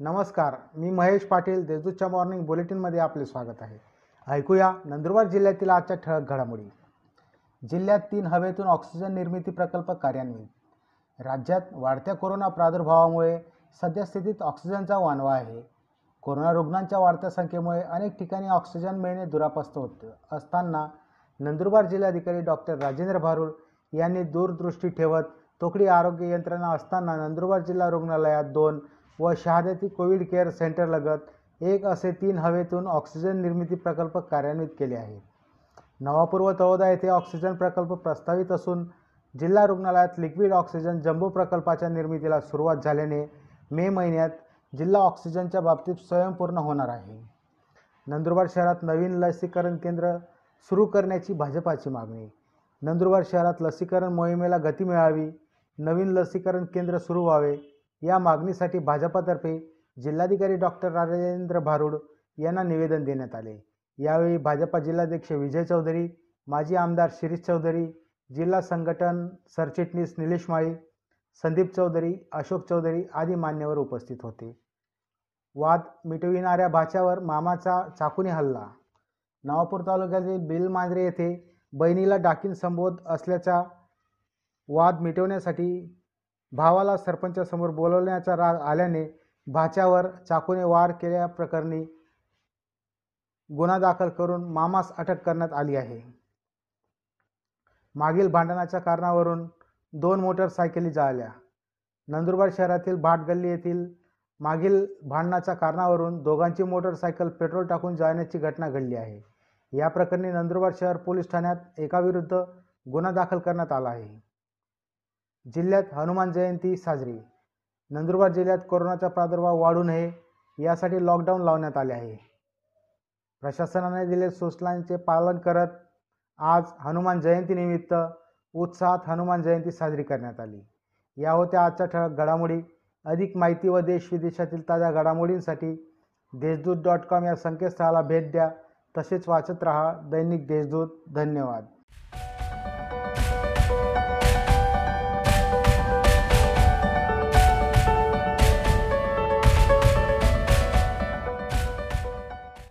नमस्कार मी महेश पाटील देजूच्या मॉर्निंग बुलेटिनमध्ये आपले स्वागत आहे. ऐकूया नंदुरबार जिल्ह्यातील आजच्या ठळक घडामोडी. जिल्ह्यात तीन हवेतून ऑक्सिजन निर्मिती प्रकल्प कार्यान्वित. राज्यात वाढत्या कोरोना प्रादुर्भावामुळे सद्यस्थितीत ऑक्सिजनचा वानवा आहे. कोरोना रुग्णांच्या वाढत्या संख्येमुळे अनेक ठिकाणी ऑक्सिजन मिळणे दुरापस्त होत असताना नंदुरबार जिल्हाधिकारी डॉक्टर राजेंद्र भारूड यांनी दूरदृष्टी ठेवत तोकडी आरोग्य यंत्रणा असताना नंदुरबार जिल्हा रुग्णालयात दोन व शहादती कोविड केअर सेंटरलगत एक असे तीन हवेतून ऑक्सिजन निर्मिती प्रकल्प कार्यान्वित केले आहेत. नवापूर व तळोदा येथे ऑक्सिजन प्रकल्प प्रस्तावित असून जिल्हा रुग्णालयात लिक्विड ऑक्सिजन जम्बो प्रकल्पाच्या निर्मितीला सुरुवात झाल्याने मे महिन्यात जिल्हा ऑक्सिजनच्या बाबतीत स्वयंपूर्ण होणार आहे. नंदुरबार शहरात नवीन लसीकरण केंद्र सुरू करण्याची भाजपाची मागणी. नंदुरबार शहरात लसीकरण मोहिमेला गती मिळावी नवीन लसीकरण केंद्र सुरू व्हावे या मागणीसाठी भाजपातर्फे जिल्हाधिकारी डॉक्टर राजेंद्र भारुड यांना निवेदन देण्यात आले. यावेळी भाजपा जिल्हाध्यक्ष विजय चौधरी माजी आमदार शिरीष चौधरी जिल्हा संघटन सरचिटणीस निलेश माळी संदीप चौधरी अशोक चौधरी आदी मान्यवर उपस्थित होते. वाद मिटविणाऱ्या भाच्यावर मामाचा चाकूने हल्ला. नवापूर तालुक्यातील बिलमांजरे येथे बहिणीला डाकीन संबोध असल्याचा वाद मिटवण्यासाठी भावाला सरपंचासमोर बोलवण्याचा राग आल्याने भाच्यावर चाकूने वार केल्याप्रकरणी गुन्हा दाखल करून मामास अटक करण्यात आली आहे. मागील भांडणाच्या कारणावरून दोन मोटरसायकली जाळल्या. नंदुरबार शहरातील भाटगल्ली येथील मागील भांडणाच्या कारणावरून दोघांची मोटरसायकल पेट्रोल टाकून जाळण्याची घटना घडली आहे. या प्रकरणी नंदुरबार शहर पोलीस ठाण्यात एकाविरुद्ध गुन्हा दाखल करण्यात आला आहे. जिल्ह्यात हनुमान जयंती साजरी. नंदुरबार जिल्ह्यात कोरोनाचा प्रादुर्भाव वाढू नये यासाठी लॉकडाऊन लावण्यात आले आहे. प्रशासनाने दिलेल्या सूचनांचे पालन करत आज हनुमान जयंतीनिमित्त उत्साहात हनुमान जयंती साजरी करण्यात आली. या होत्या आजच्या ठळक घडामोडी. अधिक माहिती व देश विदेशातील ताज्या घडामोडींसाठी देशदूत डॉट कॉम या संकेतस्थळाला भेट द्या. तसेच वाचत रहा दैनिक देशदूत. धन्यवाद.